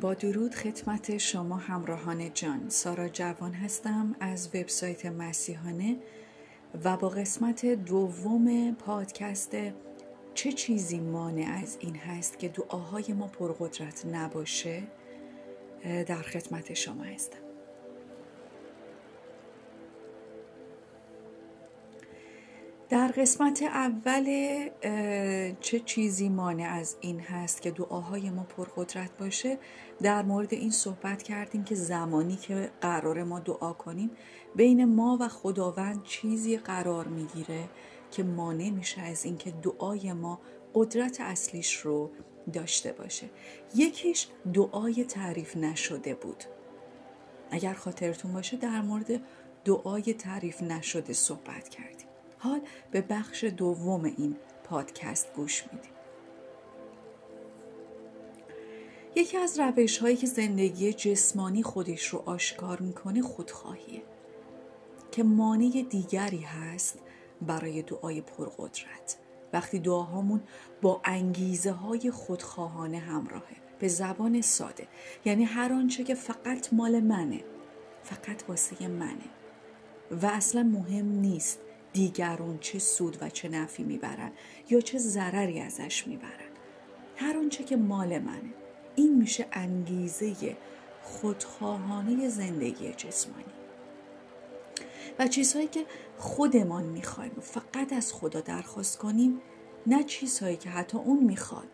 با درود خدمت شما همراهان جان. سارا جوان هستم از وبسایت مسیحانه و با قسمت دوم پادکست چه چیزی مانع از این هست که دعاهای ما پرقدرت نباشه در خدمت شما هستم. در قسمت اول چه چیزی مانع از این هست که دعاهای ما پرقدرت باشه؟ در مورد این صحبت کردیم که زمانی که قرار ما دعا کنیم بین ما و خداوند چیزی قرار می‌گیره که مانع میشه از اینکه دعای ما قدرت اصلیش رو داشته باشه. یکیش دعای تعریف نشده بود. اگر خاطرتون باشه در مورد دعای تعریف نشده صحبت کردیم. حال به بخش دوم این پادکست گوش میدیم. یکی از روش هایی که زندگی جسمانی خودش رو آشکار می‌کنه خودخواهیه که مانع دیگری هست برای دعای پرقدرت. وقتی دعاهامون با انگیزه های خودخواهانه همراهه به زبان ساده یعنی هر آنچه که فقط مال منه فقط واسه منه و اصلا مهم نیست دیگرون چه سود و چه نفی می‌برن یا چه ضرری ازش می‌برن. هر آنچه که مال منه این میشه انگیزه خودخواهانه زندگی جسمانی. و چیزهایی که خودمان می‌خوایم فقط از خدا درخواست کنیم نه چیزهایی که حتی اون می‌خواد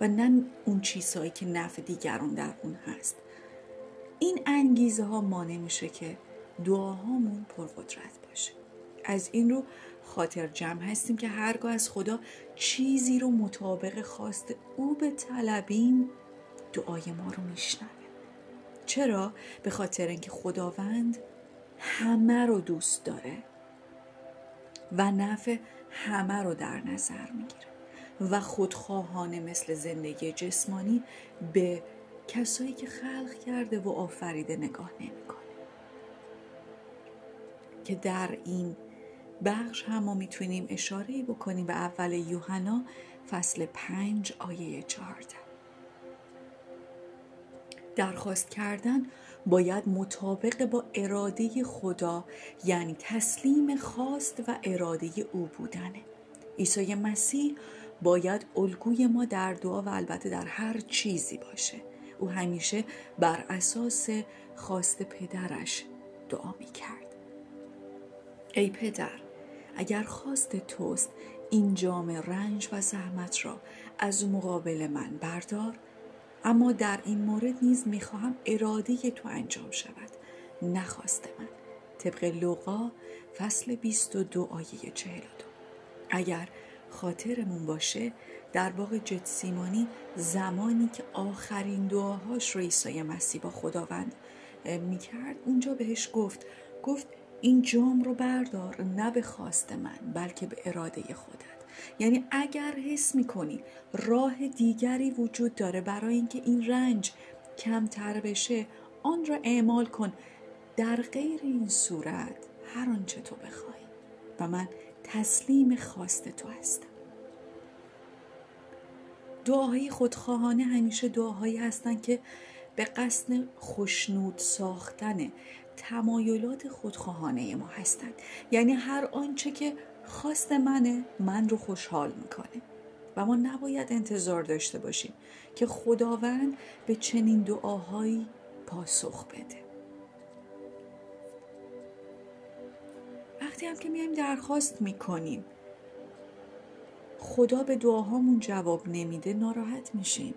و نه اون چیزهایی که نفع دیگران در اون هست. این انگیزه ها مانع میشه که دعاهامون پرقدرت باشه. از این رو خاطر جمع هستیم که هرگاه از خدا چیزی رو مطابق خواست او به طلبیم دعای ما رو میشنوه چرا؟ به خاطر اینکه خداوند همه رو دوست داره و نفع همه رو در نظر می‌گیره و خودخواهانه مثل زندگی جسمانی به کسایی که خلق کرده و آفریده نگاه نمی‌کنه که در این بخش هم ما می‌تونیم اشاره بکنیم به اول یوحنا فصل پنج آیه چهارده. درخواست کردن باید مطابق با اراده خدا یعنی تسلیم خواست و اراده او بودنه. عیسی مسیح باید الگوی ما در دعا و البته در هر چیزی باشه. او همیشه بر اساس خواست پدرش دعا می کرد ای پدر اگر خواست توست این جام رنج و زحمت را از مقابل من بردار اما در این مورد نیز می‌خواهم اراده تو انجام شود. نخواست من. طبق لوقا فصل 22 آیه 42 اگر خاطرمون باشه در باغ جتسیمانی زمانی که آخرین دعاهاش رو عیسی مسیح با خداوند می‌کرد اونجا بهش گفت. گفت این جام رو بردار نه به خواست من بلکه به اراده خودت. یعنی اگر حس می‌کنی راه دیگری وجود داره برای اینکه این رنج کمتر بشه آن را اعمال کن. در غیر این صورت هر آنچه تو بخوای. و من تسلیم خواست تو هستم. دعاهای خودخواهانه همیشه دعاهایی هستند که به قصد خوشنود ساختن تمایلات خودخواهانه ما هستند. یعنی هر آنچه که خواست منه من رو خوشحال می‌کنه. و ما نباید انتظار داشته باشیم که خداوند به چنین دعاهایی پاسخ بده. وقتی هم که میایم درخواست می‌کنیم خدا به دعاهامون جواب نمیده ناراحت میشیم.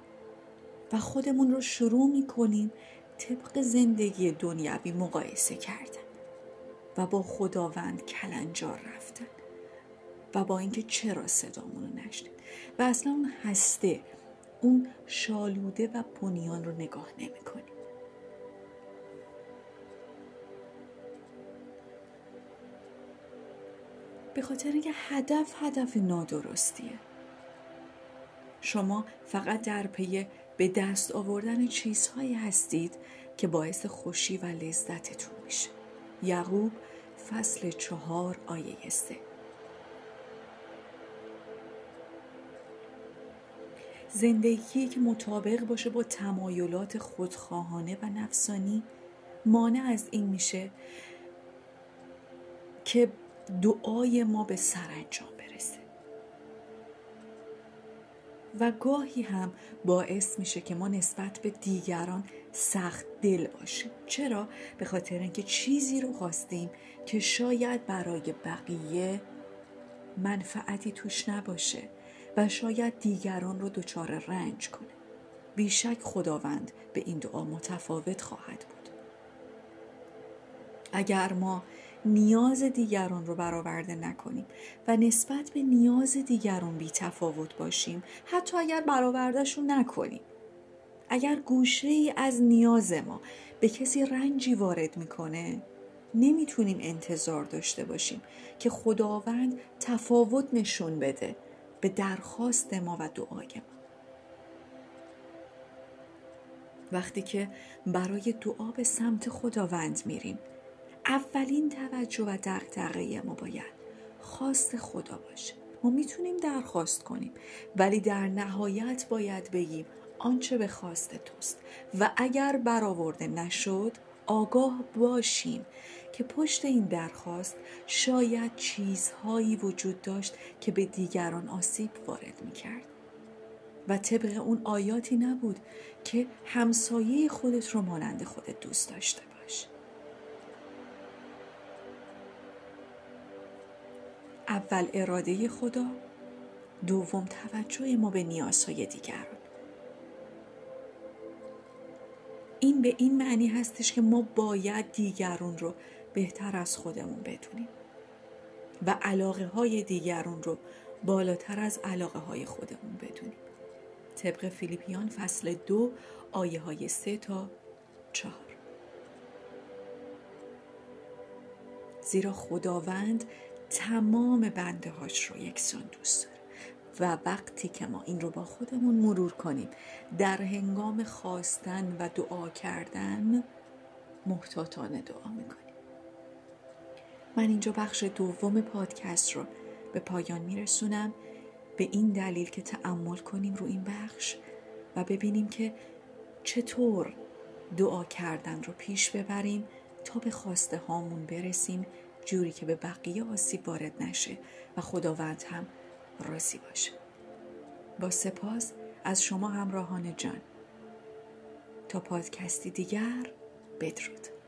و خودمون رو شروع می‌کنیم طبق زندگی دنیوی مقایسه کردن و با خداوند کلنجار رفتن و با اینکه چرا صدامون رو نشنید و اصلا اون هسته اون شالوده و بنیان رو نگاه نمی‌کنیم به خاطر اینکه هدف هدف نادرستیه. شما فقط در پی به دست آوردن چیزهایی هستید که باعث خوشی و لذتتون میشه. یعقوب فصل چهار آیه سه. زندگی که مطابق باشه با تمایلات خودخواهانه و نفسانی مانع از این میشه که دعای ما به سرانجام و گاهی هم باعث میشه که ما نسبت به دیگران سخت دل باشیم. چرا؟ به خاطر اینکه چیزی رو خواستیم که شاید برای بقیه منفعتی توش نباشه و شاید دیگران رو دچار رنج کنه. بیشک خداوند به این دعا متفاوت خواهد بود. اگر ما نیاز دیگران رو برآورده نکنیم و نسبت به نیاز دیگران بی تفاوت باشیم. حتی اگر برآوردهشون نکنیم. اگر گوشه ای از نیاز ما به کسی رنجی وارد می‌کنه نمی‌تونیم انتظار داشته باشیم که خداوند تفاوت نشون بده به درخواست ما و دعای ما. وقتی که برای دعا به سمت خداوند میریم اولین توجه و دقدقه ما باید خواست خدا باشه. ما می‌تونیم درخواست کنیم ولی در نهایت باید بگیم آنچه به خواست توست. و اگر برآورده نشد آگاه باشیم که پشت این درخواست شاید چیزهایی وجود داشت که به دیگران آسیب وارد می کرد. و طبق اون آیاتی نبود که همسایه خودت رو مانند خودت دوست داشته. اول اراده خدا دوم توجه ما به نیازهای دیگران. این به این معنی هستش که ما باید دیگرون رو بهتر از خودمون بدونیم و علاقه های دیگرون رو بالاتر از علاقه های خودمون بدونیم. طبق فیلیپیان فصل دو آیه های سه تا چهار. زیرا خداوند تمام بنده هاش رو یکسان دوست داره. و وقتی که ما این رو با خودمون مرور کنیم در هنگام خواستن و دعا کردن محتاطانه دعا می‌کنیم. من اینجا بخش دوم پادکست رو به پایان میرسونم. به این دلیل که تعمل کنیم رو این بخش و ببینیم که چطور دعا کردن رو پیش ببریم تا به خواسته هامون برسیم جوری که به بقیه آسیب وارد نشه و خداوند هم راضی باشه. با سپاس از شما همراهان جان. تا پادکستی دیگر بدرود.